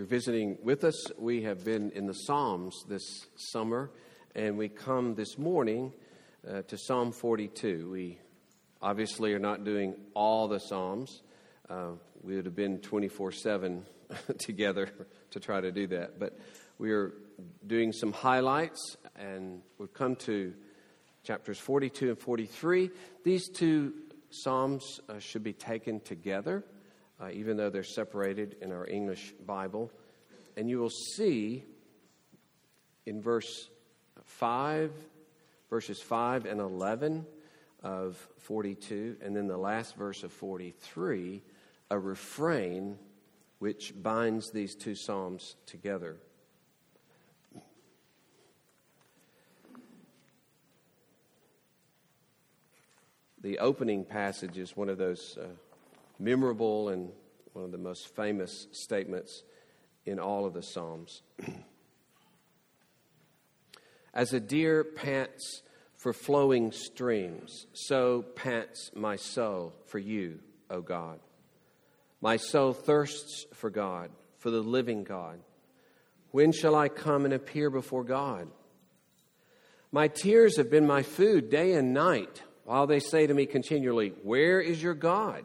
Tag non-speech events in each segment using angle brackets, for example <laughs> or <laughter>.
you're visiting with us, we have been in the Psalms this summer, and we come this morning uh, to Psalm 42. We obviously are not doing all the Psalms. Uh, we would have been 24 7 <laughs> together to try to do that. But we are doing some highlights, and we've come to chapters 42 and 43. These two Psalms uh, should be taken together uh, even though they're separated in our English Bible. And you will see in verse 5, verses 5 and 11 of 42, and then the last verse of 43, a refrain which binds these two Psalms together. The opening passage is one of those. Uh, memorable and one of the most famous statements in all of the Psalms. <clears throat> As a deer pants for flowing streams, so pants my soul for you, O God. My soul thirsts for God, for the living God. When shall I come and appear before God? My tears have been my food day and night, while they say to me continually, Where is your God?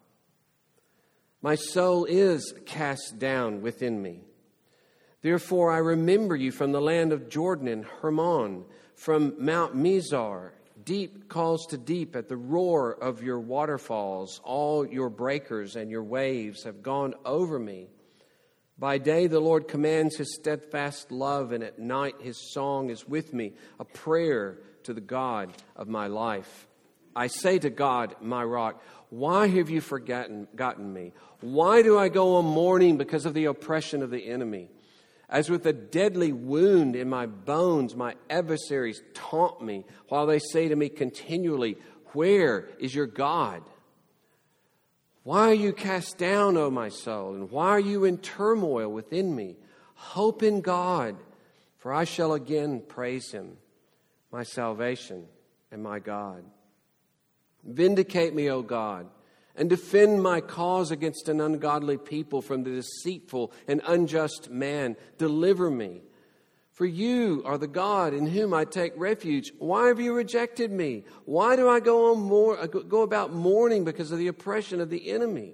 My soul is cast down within me. Therefore, I remember you from the land of Jordan and Hermon, from Mount Mizar. Deep calls to deep at the roar of your waterfalls. All your breakers and your waves have gone over me. By day, the Lord commands his steadfast love, and at night, his song is with me, a prayer to the God of my life. I say to God, my rock, why have you forgotten gotten me? Why do I go on mourning because of the oppression of the enemy? As with a deadly wound in my bones, my adversaries taunt me while they say to me continually, Where is your God? Why are you cast down, O my soul? And why are you in turmoil within me? Hope in God, for I shall again praise him, my salvation and my God. Vindicate me, O God, and defend my cause against an ungodly people from the deceitful and unjust man. Deliver me. For you are the God in whom I take refuge. Why have you rejected me? Why do I go, on more, uh, go about mourning because of the oppression of the enemy?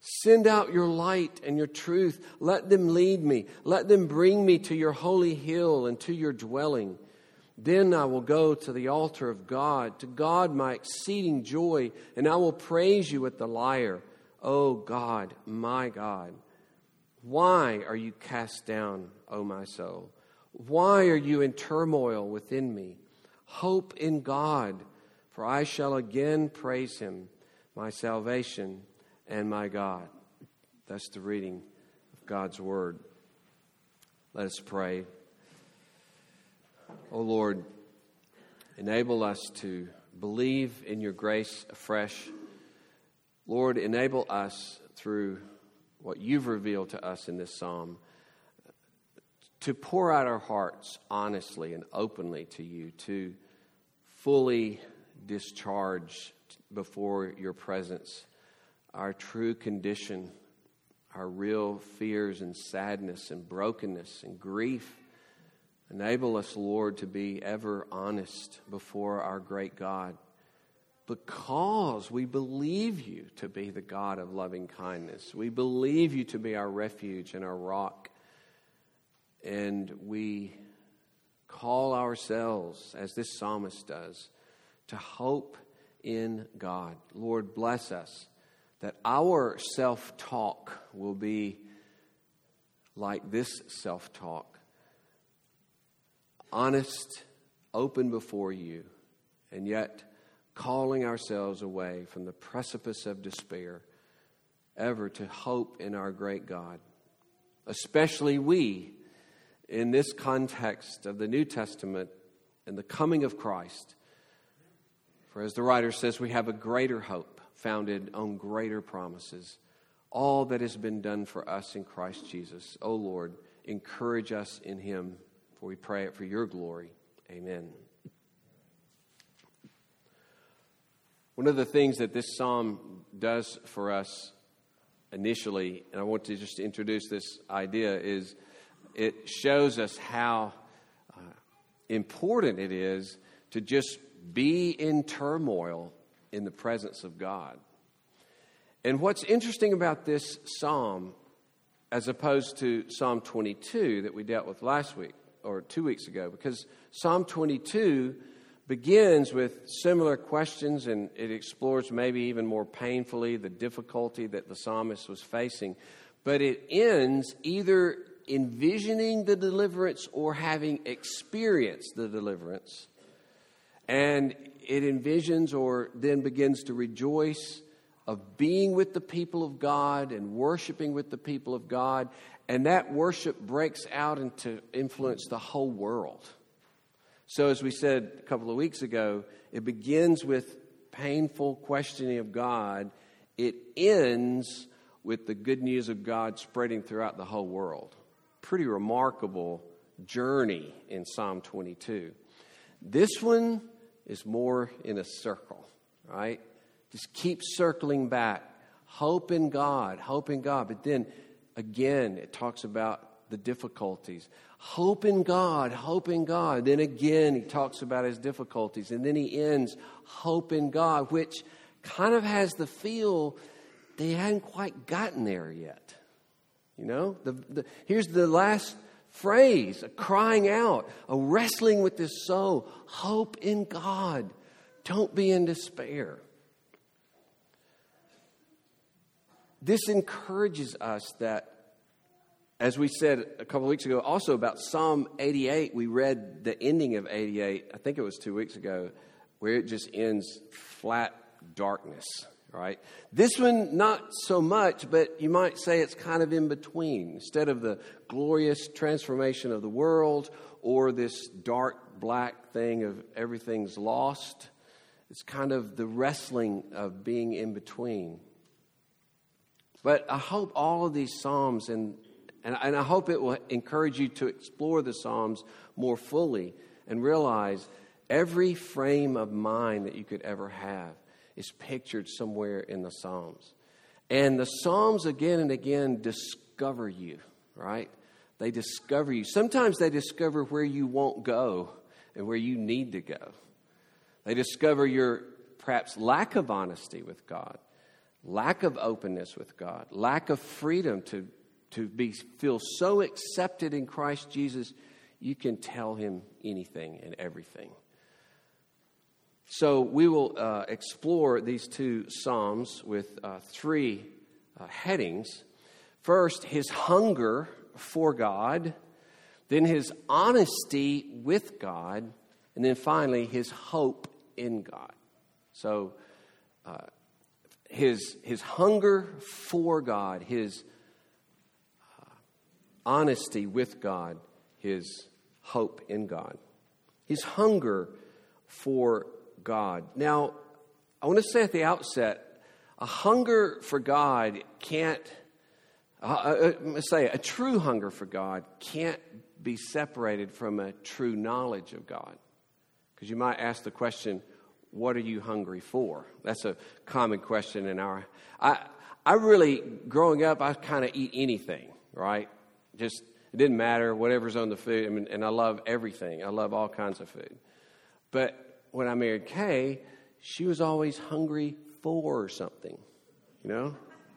Send out your light and your truth. Let them lead me. Let them bring me to your holy hill and to your dwelling. Then I will go to the altar of God, to God my exceeding joy, and I will praise you with the lyre. O God, my God. Why are you cast down, O my soul? Why are you in turmoil within me? Hope in God, for I shall again praise him, my salvation and my God. That's the reading of God's word. Let us pray. Oh Lord, enable us to believe in your grace afresh. Lord, enable us through what you've revealed to us in this psalm to pour out our hearts honestly and openly to you, to fully discharge before your presence our true condition, our real fears and sadness and brokenness and grief Enable us, Lord, to be ever honest before our great God because we believe you to be the God of loving kindness. We believe you to be our refuge and our rock. And we call ourselves, as this psalmist does, to hope in God. Lord, bless us that our self talk will be like this self talk honest, open before you, and yet calling ourselves away from the precipice of despair ever to hope in our great God. Especially we, in this context of the New Testament and the coming of Christ. For as the writer says, we have a greater hope founded on greater promises. All that has been done for us in Christ Jesus. O Lord, encourage us in him, for we pray it for your glory. Amen. One of the things that this psalm does for us initially, and I want to just introduce this idea, is it shows us how uh, important it is to just be in turmoil in the presence of God. And what's interesting about this psalm, as opposed to Psalm 22 that we dealt with last week or two weeks ago, because Psalm 22 begins with similar questions and it explores maybe even more painfully the difficulty that the psalmist was facing. But it ends either envisioning the deliverance or having experienced the deliverance. And it envisions or then begins to rejoice of being with the people of God and worshiping with the people of God. And that worship breaks out into influence the whole world. So, as we said a couple of weeks ago, it begins with painful questioning of God. It ends with the good news of God spreading throughout the whole world. Pretty remarkable journey in Psalm 22. This one is more in a circle, right? Just keep circling back. Hope in God, hope in God. But then again, it talks about the difficulties. Hope in God, hope in God. Then again, he talks about his difficulties. And then he ends, hope in God, which kind of has the feel they hadn't quite gotten there yet. You know, the, the, here's the last phrase a crying out, a wrestling with this soul. Hope in God. Don't be in despair. This encourages us that as we said a couple of weeks ago, also about Psalm 88, we read the ending of 88, I think it was two weeks ago, where it just ends flat darkness, right? This one, not so much, but you might say it's kind of in between. Instead of the glorious transformation of the world or this dark black thing of everything's lost, it's kind of the wrestling of being in between. But I hope all of these Psalms and and, and I hope it will encourage you to explore the Psalms more fully and realize every frame of mind that you could ever have is pictured somewhere in the Psalms. And the Psalms again and again discover you, right? They discover you. Sometimes they discover where you won't go and where you need to go. They discover your perhaps lack of honesty with God, lack of openness with God, lack of freedom to to be feel so accepted in Christ Jesus, you can tell him anything and everything. So we will uh, explore these two psalms with uh, three uh, headings. First, his hunger for God, then his honesty with God, and then finally his hope in God. So uh, his his hunger for God, his honesty with God, his hope in God, his hunger for God. Now, I want to say at the outset a hunger for God can't, uh, uh, uh say, a true hunger for God can't be separated from a true knowledge of God. Because you might ask the question, what are you hungry for? That's a common question in our. I, I really, growing up, I kind of eat anything, right? Just, it didn't matter, whatever's on the food. I mean, and I love everything. I love all kinds of food. But when I married Kay, she was always hungry for something, you know?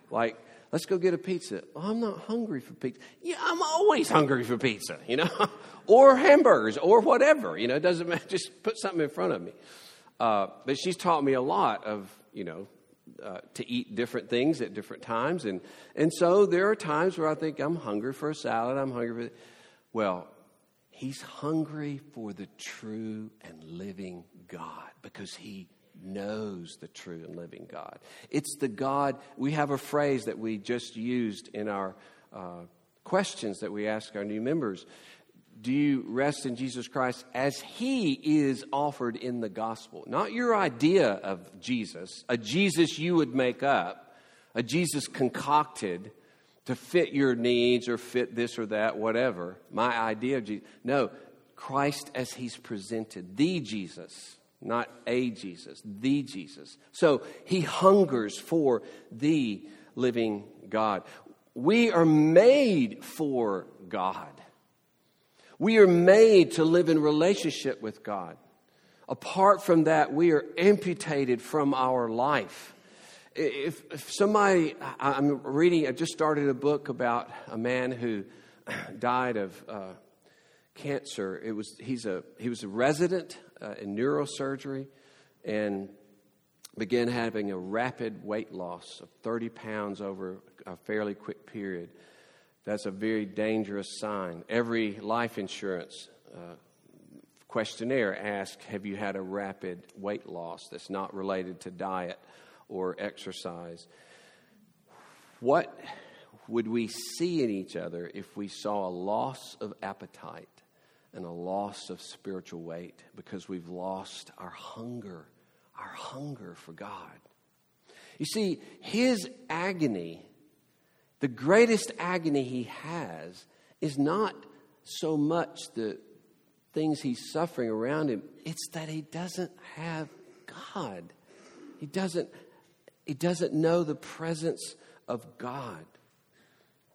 Like, let's go get a pizza. I'm not hungry for pizza. Yeah, I'm always hungry for pizza, you know? <laughs> or hamburgers or whatever, you know? It doesn't matter. <laughs> Just put something in front of me. Uh, but she's taught me a lot of, you know, uh, to eat different things at different times. And, and so there are times where I think I'm hungry for a salad. I'm hungry for, well, he's hungry for the true and living God because he knows the true and living God. It's the God, we have a phrase that we just used in our uh, questions that we ask our new members. Do you rest in Jesus Christ as he is offered in the gospel? Not your idea of Jesus, a Jesus you would make up, a Jesus concocted to fit your needs or fit this or that, whatever. My idea of Jesus. No, Christ as he's presented, the Jesus, not a Jesus, the Jesus. So he hungers for the living God. We are made for God. We are made to live in relationship with God. Apart from that, we are amputated from our life. If, if somebody, I'm reading, I just started a book about a man who <clears throat> died of uh, cancer. It was, he's a, he was a resident uh, in neurosurgery and began having a rapid weight loss of 30 pounds over a fairly quick period. That's a very dangerous sign. Every life insurance uh, questionnaire asks Have you had a rapid weight loss that's not related to diet or exercise? What would we see in each other if we saw a loss of appetite and a loss of spiritual weight because we've lost our hunger, our hunger for God? You see, his agony the greatest agony he has is not so much the things he's suffering around him, it's that he doesn't have God. He doesn't, he doesn't know the presence of God.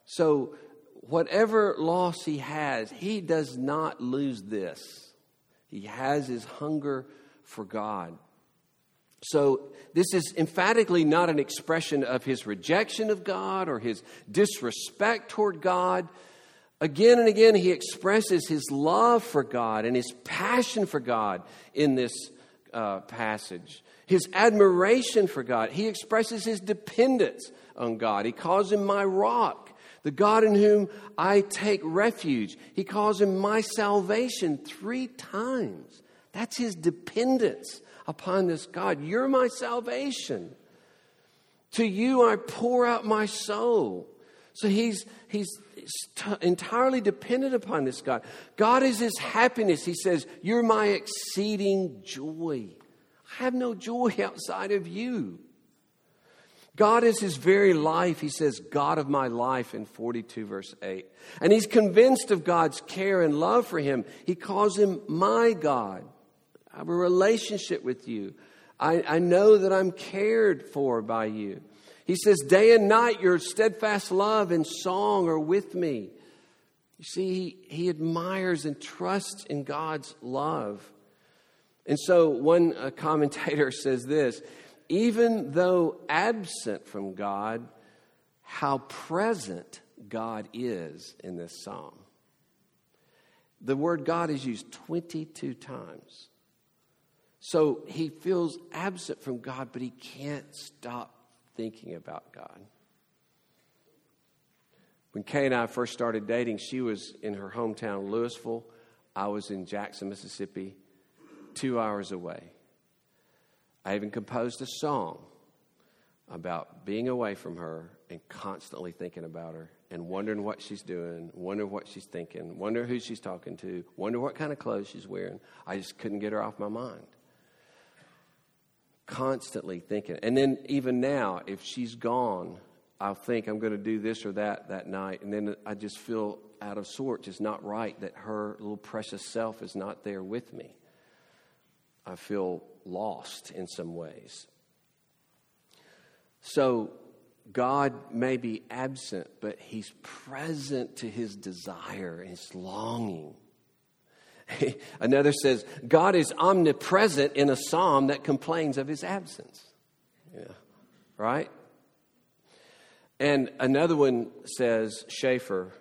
So, whatever loss he has, he does not lose this. He has his hunger for God. So, this is emphatically not an expression of his rejection of God or his disrespect toward God. Again and again, he expresses his love for God and his passion for God in this uh, passage. His admiration for God. He expresses his dependence on God. He calls him my rock, the God in whom I take refuge. He calls him my salvation three times. That's his dependence upon this God. You're my salvation. To you I pour out my soul. So he's, he's t- entirely dependent upon this God. God is his happiness. He says, You're my exceeding joy. I have no joy <laughs> outside of you. God is his very life. He says, God of my life in 42, verse 8. And he's convinced of God's care and love for him. He calls him my God. I have a relationship with you. I, I know that I'm cared for by you. He says, Day and night, your steadfast love and song are with me. You see, he, he admires and trusts in God's love. And so, one uh, commentator <laughs> says this even though absent from God, how present God is in this psalm. The word God is used 22 times. So he feels absent from God, but he can't stop thinking about God. When Kay and I first started dating, she was in her hometown, Louisville. I was in Jackson, Mississippi, two hours away. I even composed a song about being away from her and constantly thinking about her and wondering what she's doing, wondering what she's thinking, wondering who she's talking to, wondering what kind of clothes she's wearing. I just couldn't get her off my mind constantly thinking. And then even now, if she's gone, I'll think I'm going to do this or that that night. And then I just feel out of sorts. It's not right that her little precious self is not there with me. I feel lost in some ways. So, God may be absent, but He's present to His desire, His longing. <laughs> Another says, God is omnipresent in a psalm that complains of his absence. Yeah. Right? And another one says, Schaeffer,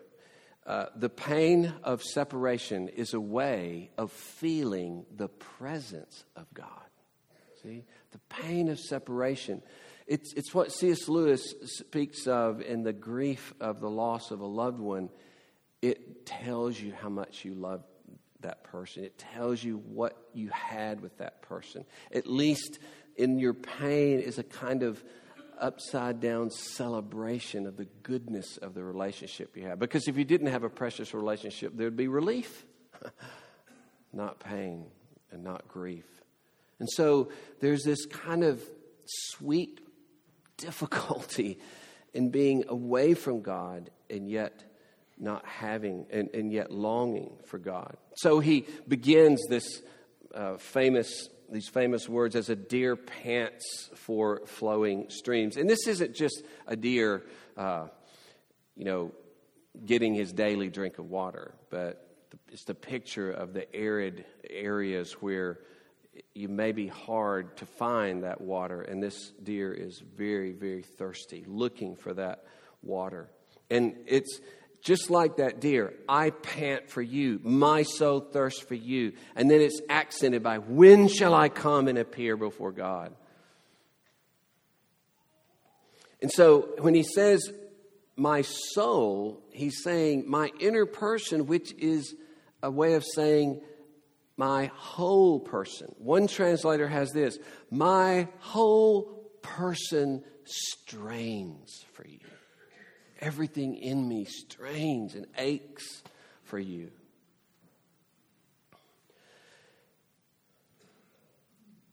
uh, the pain of separation is a way of feeling the presence of God. See? The pain of separation. It's, it's what C.S. Lewis speaks of in the grief of the loss of a loved one. It tells you how much you love that person. It tells you what you had with that person. At least in your pain is a kind of upside down celebration of the goodness of the relationship you have. Because if you didn't have a precious relationship, there'd be relief, <laughs> not pain and not grief. And so there's this kind of sweet difficulty in being away from God and yet not having and, and yet longing for God. So he begins this uh, famous these famous words as a deer pants for flowing streams. And this isn't just a deer, uh, you know, getting his daily drink of water, but it's the picture of the arid areas where you may be hard to find that water, and this deer is very, very thirsty, looking for that water. And it's just like that deer, I pant for you, my soul thirsts for you. And then it's accented by, when shall I come and appear before God? And so when he says, my soul, he's saying my inner person, which is a way of saying my whole person. One translator has this my whole person strains for you. Everything in me strains and aches for you.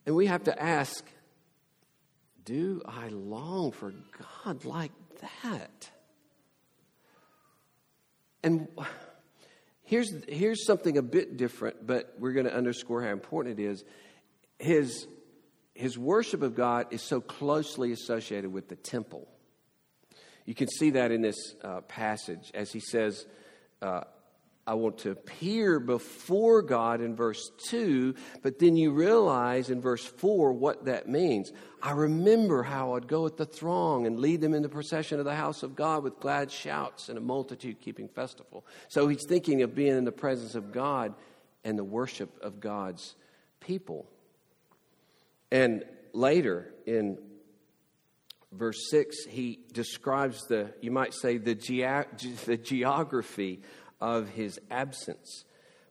And we have to ask do I long for God like that? And here's, here's something a bit different, but we're going to underscore how important it is. His, his worship of God is so closely associated with the temple. You can see that in this uh, passage as he says, uh, I want to appear before God in verse 2, but then you realize in verse 4 what that means. I remember how I'd go with the throng and lead them in the procession of the house of God with glad shouts and a multitude keeping festival. So he's thinking of being in the presence of God and the worship of God's people. And later in verse 6, he describes the, you might say, the, ge- the geography of his absence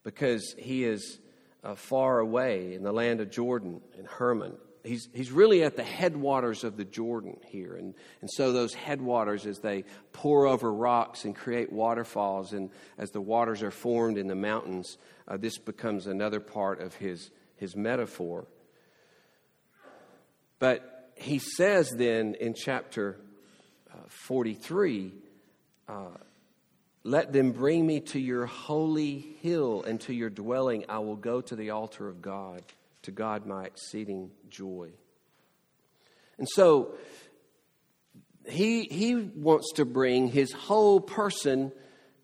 because he is uh, far away in the land of Jordan and Hermon. He's, he's really at the headwaters of the Jordan here. And, and so, those headwaters, as they pour over rocks and create waterfalls, and as the waters are formed in the mountains, uh, this becomes another part of his, his metaphor. But he says then in chapter uh, 43 uh, let them bring me to your holy hill and to your dwelling. I will go to the altar of God, to God my exceeding joy. And so he, he wants to bring his whole person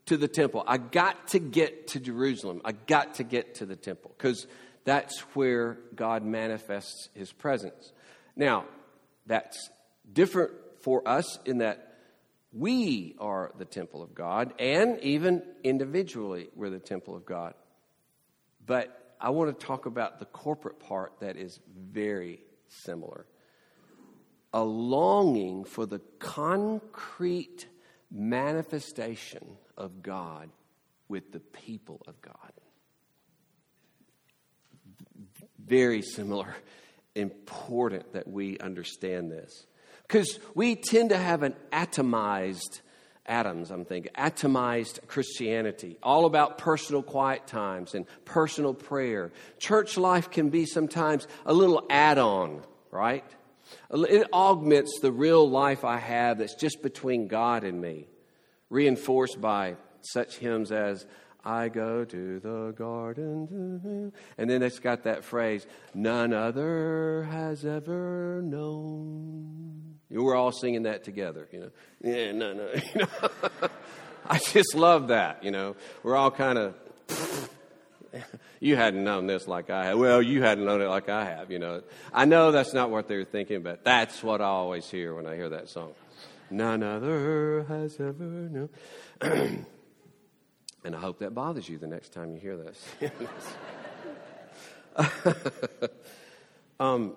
to the temple. I got to get to Jerusalem. I got to get to the temple because that's where God manifests his presence. Now, that's different for us in that we are the temple of God, and even individually, we're the temple of God. But I want to talk about the corporate part that is very similar a longing for the concrete manifestation of God with the people of God. Very similar important that we understand this. Because we tend to have an atomized, atoms, I'm thinking, atomized Christianity, all about personal quiet times and personal prayer. Church life can be sometimes a little add on, right? It augments the real life I have that's just between God and me, reinforced by such hymns as I go to the garden. And then it's got that phrase, none other has ever known. We're all singing that together, you know. Yeah, no, no. <laughs> You know? I just love that, you know. We're all kind of, you hadn't known this like I have. Well, you hadn't known it like I have, you know. I know that's not what they were thinking, but that's what I always hear when I hear that song. None other has ever known. <clears throat> And I hope that bothers you the next time you hear this. <laughs> um,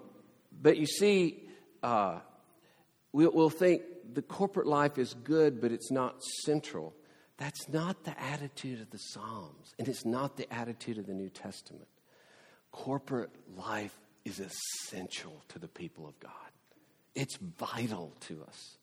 but you see, uh, we, we'll think the corporate life is good, but it's not central. That's not the attitude of the Psalms, and it's not the attitude of the New Testament. Corporate life is essential to the people of God. It's vital to us.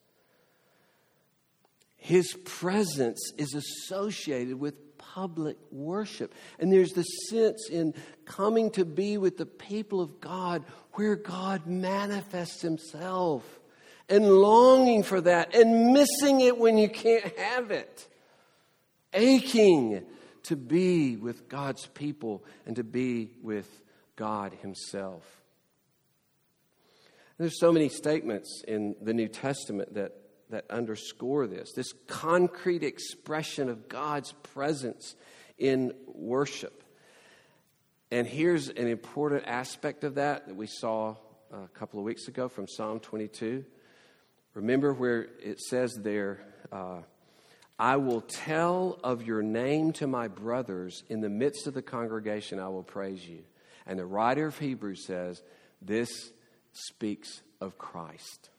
His presence is associated with public worship. And there's the sense in coming to be with the people of God where God manifests himself and longing for that and missing it when you can't have it. Aching to be with God's people and to be with God Himself. There's so many statements in the New Testament that, that underscore this this concrete expression of God's presence in worship. And here's an important aspect of that that we saw a couple of weeks ago from Psalm 22. Remember where it says there, uh, I will tell of your name to my brothers. In the midst of the congregation, I will praise you. And the writer of Hebrews says, This speaks of Christ.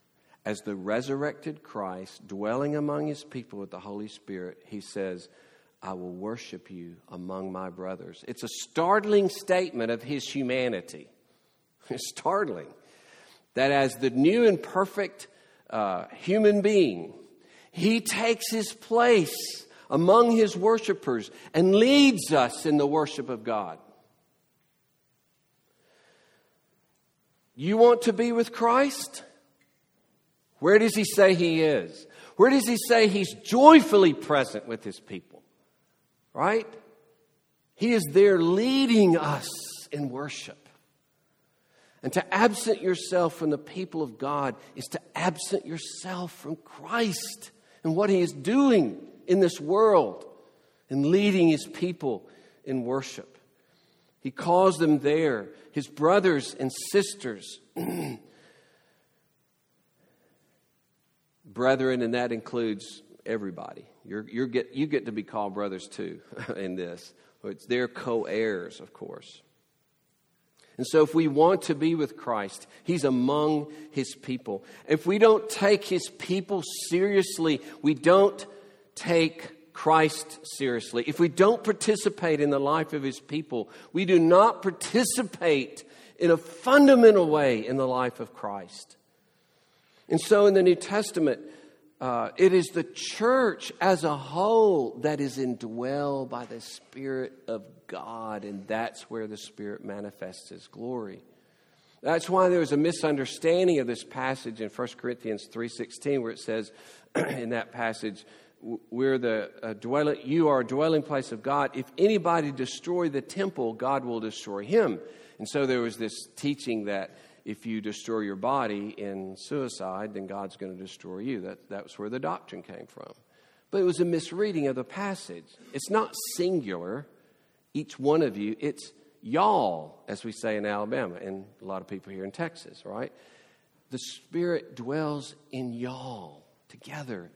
As the resurrected Christ dwelling among his people with the Holy Spirit, he says, I will worship you among my brothers. It's a startling statement of his humanity. <laughs> It's startling that as the new and perfect uh, human being, he takes his place among his worshipers and leads us in the worship of God. You want to be with Christ? Where does he say he is? Where does he say he's joyfully present with his people? Right? He is there leading us in worship. And to absent yourself from the people of God is to absent yourself from Christ and what he is doing in this world and leading his people in worship. He calls them there, his brothers and sisters. <clears throat> Brethren, and that includes everybody. You're, you're get, you get to be called brothers too <laughs> in this. It's their co heirs, of course. And so, if we want to be with Christ, He's among His people. If we don't take His people seriously, we don't take Christ seriously. If we don't participate in the life of his people, we do not participate in a fundamental way in the life of Christ. And so in the New Testament, uh, it is the church as a whole that is indwelled by the Spirit of God, and that's where the Spirit manifests His glory. That's why there was a misunderstanding of this passage in 1 Corinthians 3.16 where it says <clears throat> in that passage, we're the uh, dwelling, you are a dwelling place of God. If anybody destroy the temple, God will destroy him. And so there was this teaching that if you destroy your body in suicide, then God's going to destroy you. That, that was where the doctrine came from. But it was a misreading of the passage. It's not singular, each one of you. It's y'all, as we say in Alabama, and a lot of people here in Texas, right? The Spirit dwells in y'all together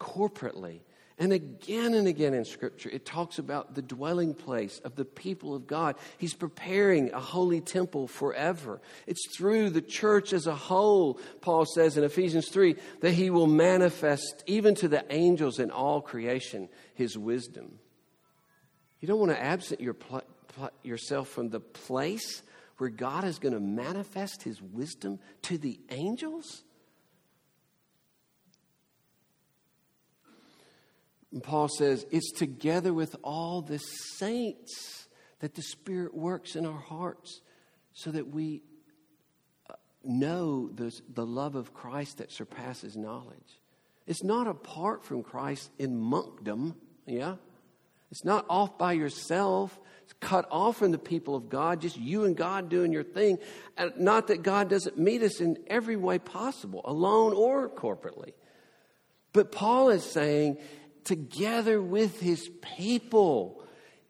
corporately. And again and again in Scripture, it talks about the dwelling place of the people of God. He's preparing a holy temple forever. It's through the church as a whole, Paul says in Ephesians 3, that he will manifest even to the angels in all creation his wisdom. You don't want to absent your pl- pl- yourself from the place where God is going to manifest his wisdom to the angels? And Paul says, it's together with all the saints that the Spirit works in our hearts so that we uh, know the, the love of Christ that surpasses knowledge. It's not apart from Christ in monkdom, yeah? It's not off by yourself. It's cut off from the people of God, just you and God doing your thing. And not that God doesn't meet us in every way possible, alone or corporately. But Paul is saying together with his people,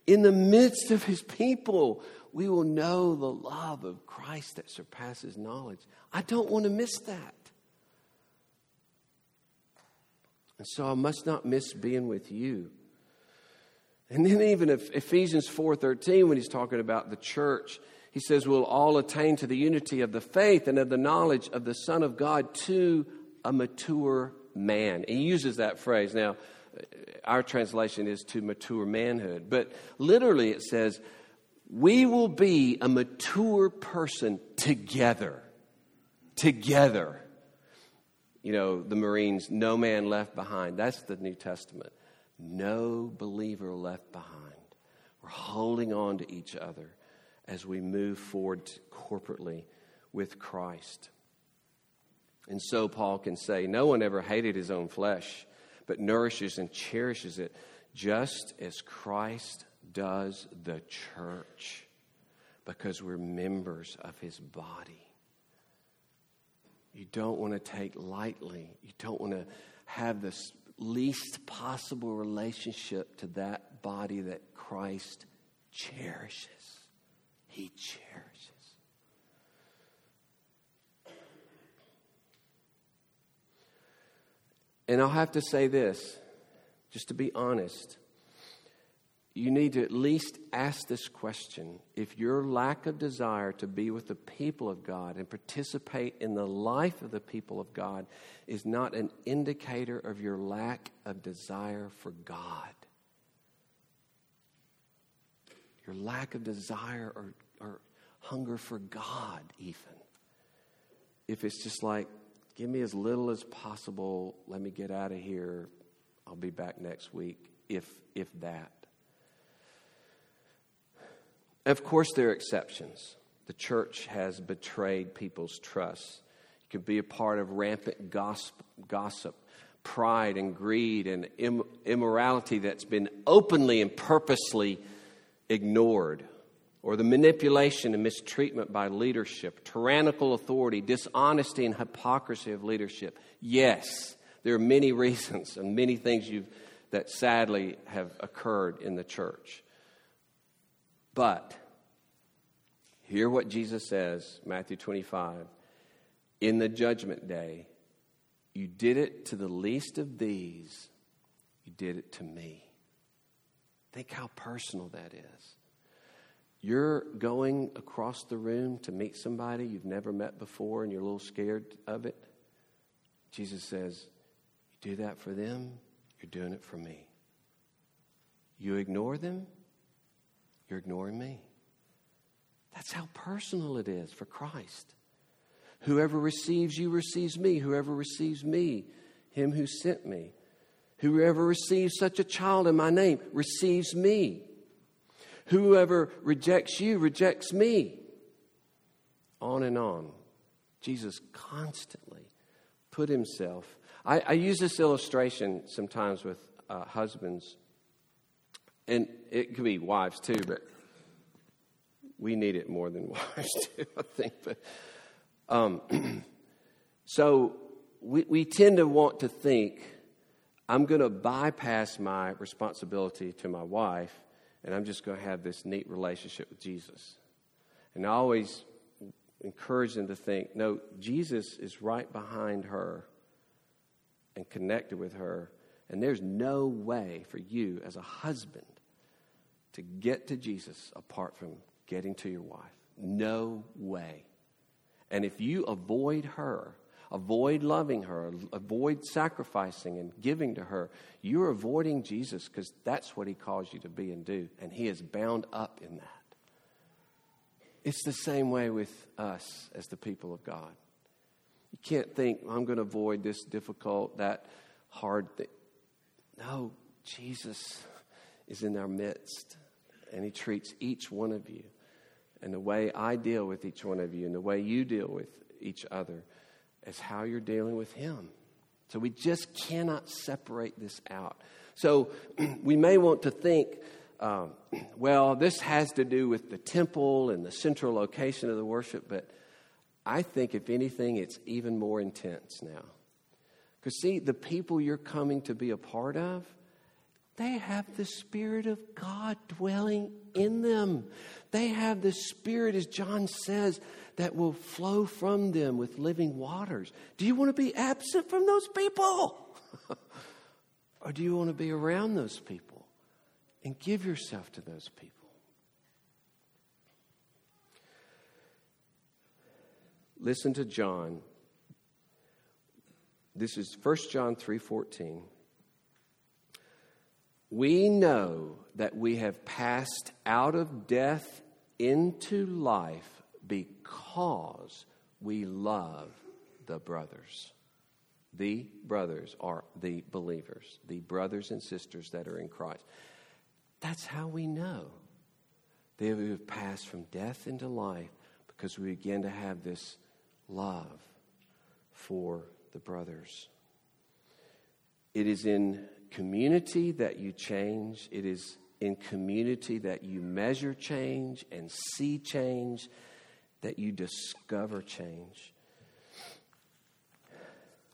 in the midst of his people, we will know the love of Christ that surpasses knowledge. I don't want to miss that. And so I must not miss being with you. And then even Ephesians 4:13 when he's talking about the church, he says we'll all attain to the unity of the faith and of the knowledge of the Son of God to a mature man. He uses that phrase. Now, our translation is to mature manhood. But literally it says, we will be a mature person together. together. You know, the Marines, no man left behind. That's the New Testament. No believer left behind. We're holding on to each other as we move forward corporately with Christ. And so Paul can say, No one ever hated his own flesh, but nourishes and cherishes it, just as Christ does the church, because we're members of his body. You don't want to take lightly, you don't want to have the least possible relationship to that body that Christ cherishes. He cherishes. And I'll have to say this, just to be honest. You need to at least ask this question. If your lack of desire to be with the people of God and participate in the life of the people of God is not an indicator of your lack of desire for God, your lack of desire or, or hunger for God, even. If it's just like, Give me as little as possible. Let me get out of here. I'll be back next week, if, if that. Of course, there are exceptions. The church has betrayed people's trust. You could be a part of rampant gossip, gossip pride and greed and immorality that's been openly and purposely ignored or the manipulation and mistreatment by leadership, tyrannical authority, dishonesty and hypocrisy of leadership. Yes, there are many <laughs> reasons and many things that sadly have occurred in the church. But hear what Jesus says, Matthew 25. In the judgment day, you did it to the least of these, you did it to me. Think how personal that is. You're going across the room to meet somebody you've never met before and you're a little scared of it. Jesus says, You do that for them, you're doing it for me. You ignore them, you're ignoring me. That's how personal it is for Christ. Whoever receives you receives me. Whoever receives me, him who sent me. Whoever receives such a child in my name receives me. Whoever rejects you rejects me. On and on. Jesus constantly put himself. I, I use this illustration sometimes with uh, husbands, and it could be wives too, but we need it more than <laughs> wives do, I think. But um, <clears throat> so we, we tend to want to think, I'm going to bypass my responsibility to my wife and I'm just going to have this neat relationship with Jesus. And I always encourage them to think no, Jesus is right behind her and connected with her. And there's no way for you as a husband to get to Jesus apart from getting to your wife. No way. And if you avoid her, avoid loving her, avoid sacrificing and giving to her, you're avoiding Jesus because that's what he calls you to be and do. And he is bound up in that. It's the same way with us as the people of God. You can't think, I'm going to avoid this difficult, that hard thing. No, Jesus is in our midst, and he treats each one of you. And the way I deal with each one of you, and the way you deal with each other, as how you're dealing with Him. So we just cannot separate this out. So <clears throat> we may want to think, um, <clears throat> well, this has to do with the temple and the central location of the worship, but I think, if anything, it's even more intense now. Because, see, the people you're coming to be a part of, they have the Spirit of God dwelling in them. They have the Spirit, as John says, that will flow from them with living waters. Do you want to be absent from those people? <laughs> or do you want to be around those people and give yourself to those people? Listen to John. This is 1 John 3:14. We know that we have passed out of death into life because we love the brothers. The brothers are the believers, the brothers and sisters that are in Christ. That's how we know that we have passed from death into life because we begin to have this love for the brothers. It is in community that you change. It is in community that you measure change and see change, that you discover change.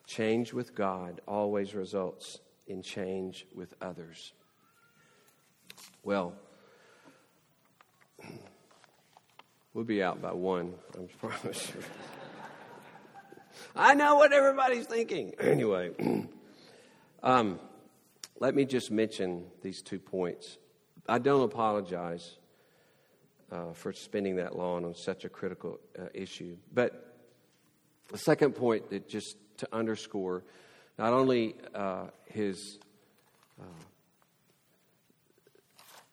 Change with God always results in change with others. Well, <clears throat> we'll be out by one, I promise you. <laughs> I know what everybody's thinking. <clears throat> Anyway, <clears throat> um, let me just mention these two points. I don't apologize uh, for spending that long on such a critical uh, issue. But the second point that just to underscore not only uh, his, uh,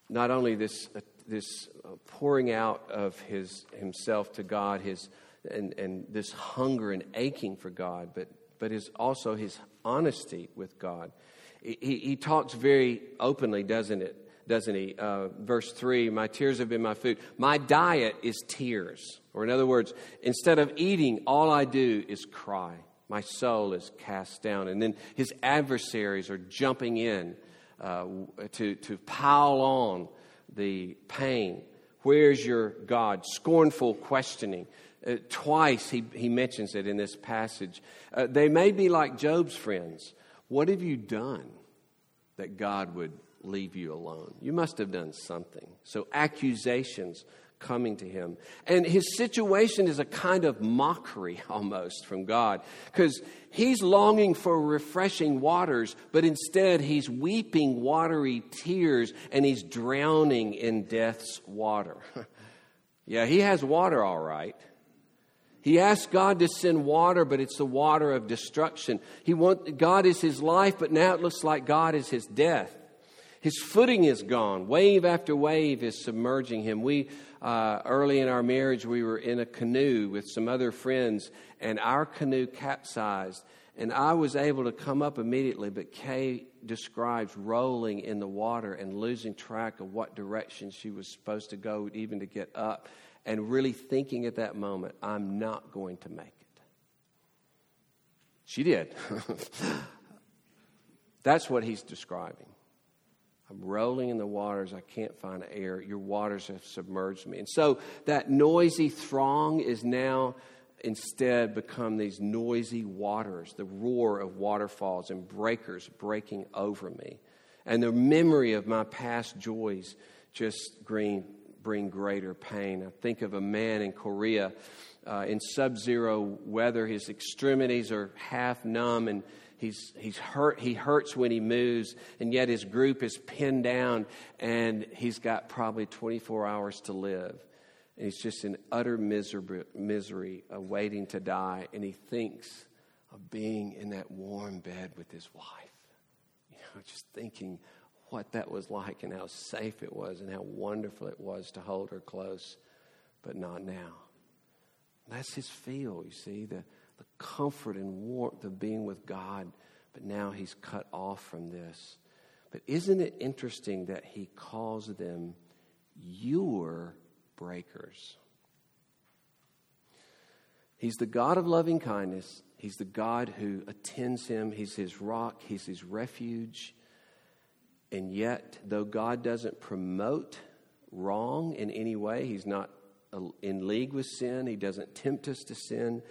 not only this uh, this uh, pouring out of his himself to God, his and, and this hunger and aching for God, but but is also his honesty with God. He, he talks very openly, doesn't it? Doesn't he? Uh, verse 3 My tears have been my food. My diet is tears. Or, in other words, instead of eating, all I do is cry. My soul is cast down. And then his adversaries are jumping in uh, to, to pile on the pain. Where's your God? Scornful questioning. Uh, twice he, he mentions it in this passage. Uh, they may be like Job's friends. What have you done that God would leave you alone? You must have done something. So, accusations coming to him. And his situation is a kind of mockery <laughs> almost from God because he's longing for refreshing waters, but instead he's weeping watery tears and he's drowning in death's water. <laughs> yeah, he has water all right. He asked God to send water, but it's the water of destruction. He want, God is his life, but now it looks like God is his death. His footing is gone. Wave after wave is submerging him. We, uh, early in our marriage, we were in a canoe with some other friends, and our canoe capsized. And I was able to come up immediately, but Kay describes rolling in the water and losing track of what direction she was supposed to go, even to get up, and really thinking at that moment, I'm not going to make it. She did. <laughs> That's what he's describing. I'm rolling in the waters. I can't find air. Your waters have submerged me. And so that noisy throng is now instead become these noisy waters, the roar of waterfalls and breakers breaking over me. And the memory of my past joys just bring, bring greater pain. I think of a man in Korea uh, in sub zero weather. His extremities are half numb and He's, he's hurt. He hurts when he moves, and yet his group is pinned down, and he's got probably 24 hours to live. And he's just in utter misery, misery awaiting to die, and he thinks of being in that warm bed with his wife. You know, just thinking what that was like and how safe it was and how wonderful it was to hold her close, but not now. That's his feel, you see, the the comfort and warmth of being with God, but now he's cut off from this. But isn't it interesting that he calls them your breakers? He's the God of loving kindness. He's the God who attends him. He's his rock. He's his refuge. And yet, though God doesn't promote wrong in any way, He's not uh, in league with sin, He doesn't tempt us to sin.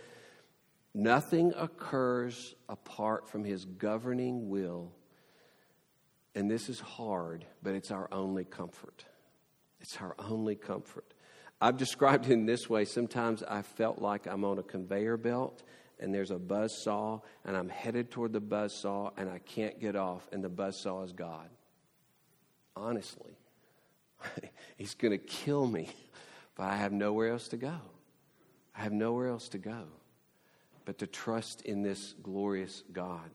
Nothing occurs apart from His governing will. And this is hard, but it's our only comfort. It's our only comfort. I've described it in this way. Sometimes I felt like I'm on a conveyor belt and there's a buzz saw and I'm headed toward the buzz saw and I can't get off and the buzz saw is God. Honestly, <laughs> He's going to kill me, but I have nowhere else to go. I have nowhere else to go but to trust in this glorious God.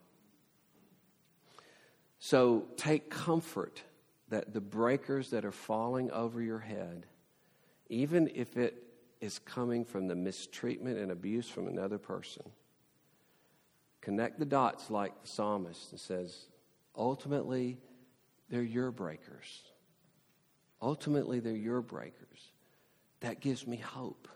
So take comfort that the breakers that are falling over your head, even if it is coming from the mistreatment and abuse from another person, connect the dots like the psalmist and says, ultimately, they're your breakers. Ultimately, they're your breakers. That gives me hope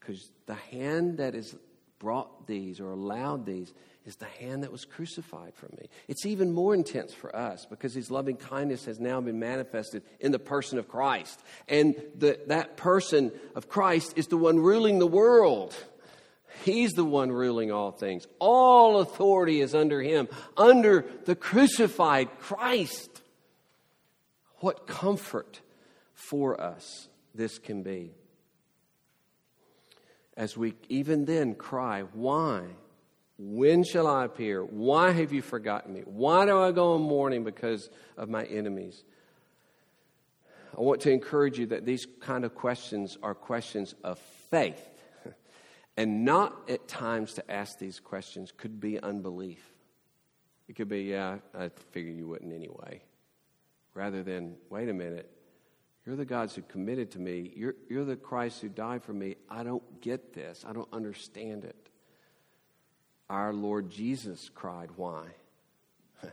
because the hand that has brought these or allowed these is the hand that was crucified for me. It's even more intense for us because his loving kindness has now been manifested in the person of Christ. And the, that person of Christ is the one ruling the world. He's the one ruling all things. All authority is under him, under the crucified Christ. What comfort for us this can be. As we even then cry, Why? When shall I appear? Why have you forgotten me? Why do I go in mourning because of my enemies? I want to encourage you that these kind of questions are questions of faith. <laughs> And not at times to ask these questions could be unbelief. It could be, yeah, I figured you wouldn't anyway. Rather than, wait a minute, you're the God who committed to me. You're, you're the Christ who died for me. I don't get this. I don't understand it. Our Lord Jesus cried, Why? <laughs>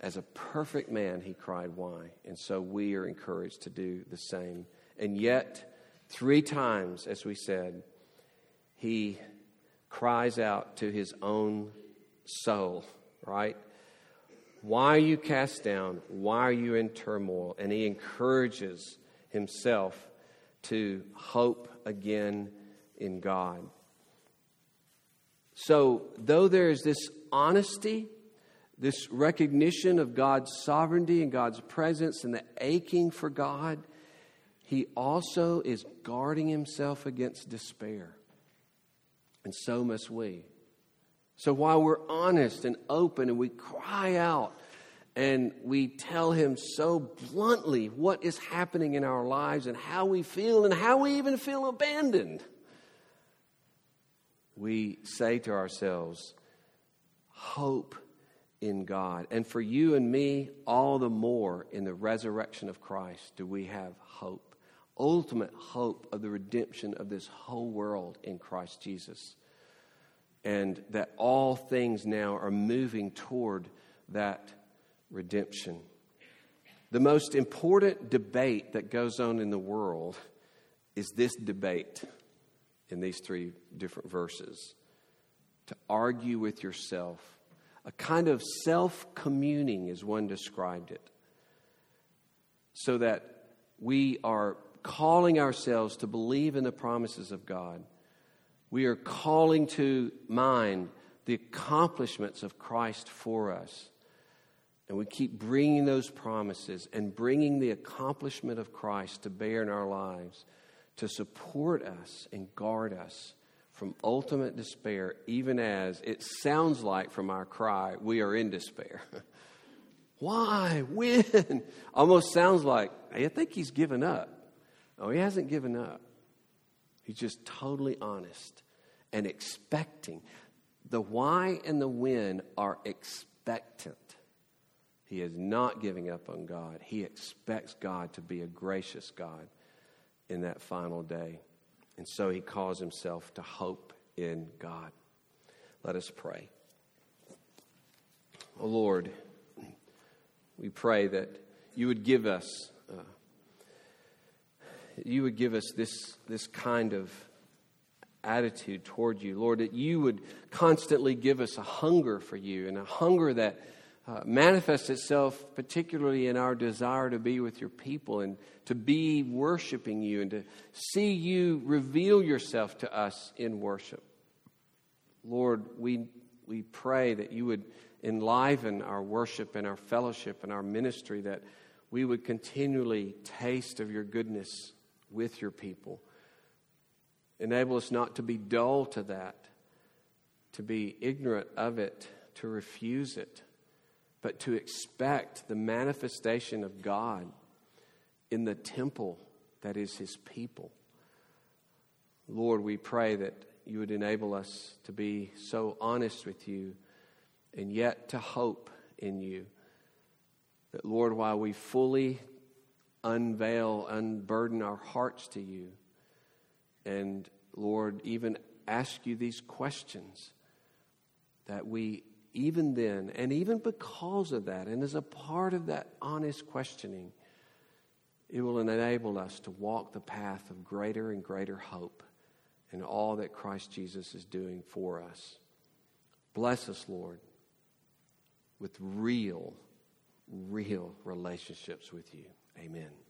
As a perfect man, he cried, Why? And so we are encouraged to do the same. And yet, three times, as we said, he cries out to his own soul, right? Why are you cast down? Why are you in turmoil? And he encourages himself to hope again in God. So, though there is this honesty, this recognition of God's sovereignty and God's presence and the aching for God, he also is guarding himself against despair. And so must we. So while we're honest and open and we cry out and we tell him so bluntly what is happening in our lives and how we feel and how we even feel abandoned we say to ourselves, hope in God. And for you and me, all the more in the resurrection of Christ do we have hope. Ultimate hope of the redemption of this whole world in Christ Jesus. And that all things now are moving toward that redemption. The most important debate that goes on in the world is this debate in these three different verses to argue with yourself. A kind of self communing, as one described it, so that we are calling ourselves to believe in the promises of God. We are calling to mind the accomplishments of Christ for us. And we keep bringing those promises and bringing the accomplishment of Christ to bear in our lives to support us and guard us from ultimate despair, even as it sounds like from our cry, we are in despair. <laughs> Why? When? <laughs> Almost sounds like, I think he's given up. Oh, he hasn't given up. He's just totally honest and expecting. The why and the when are expectant. He is not giving up on God. He expects God to be a gracious God in that final day. And so he calls himself to hope in God. Let us pray. Oh Lord, we pray that you would give us, uh, you would give us this, this kind of attitude toward you. Lord, that you would constantly give us a hunger for you and a hunger that uh, manifests itself particularly in our desire to be with your people and to be worshiping you and to see you reveal yourself to us in worship. Lord, we, we pray that you would enliven our worship and our fellowship and our ministry, that we would continually taste of your goodness with your people. Enable us not to be dull to that, to be ignorant of it, to refuse it but to expect the manifestation of God in the temple that is his people. Lord, we pray that you would enable us to be so honest with you and yet to hope in you. That, Lord, while we fully unveil, unburden our hearts to you, and, Lord, even ask you these questions, that we, even then, and even because of that, and as a part of that honest questioning, it will enable us to walk the path of greater and greater hope in all that Christ Jesus is doing for us. Bless us, Lord, with real, real relationships with you. Amen.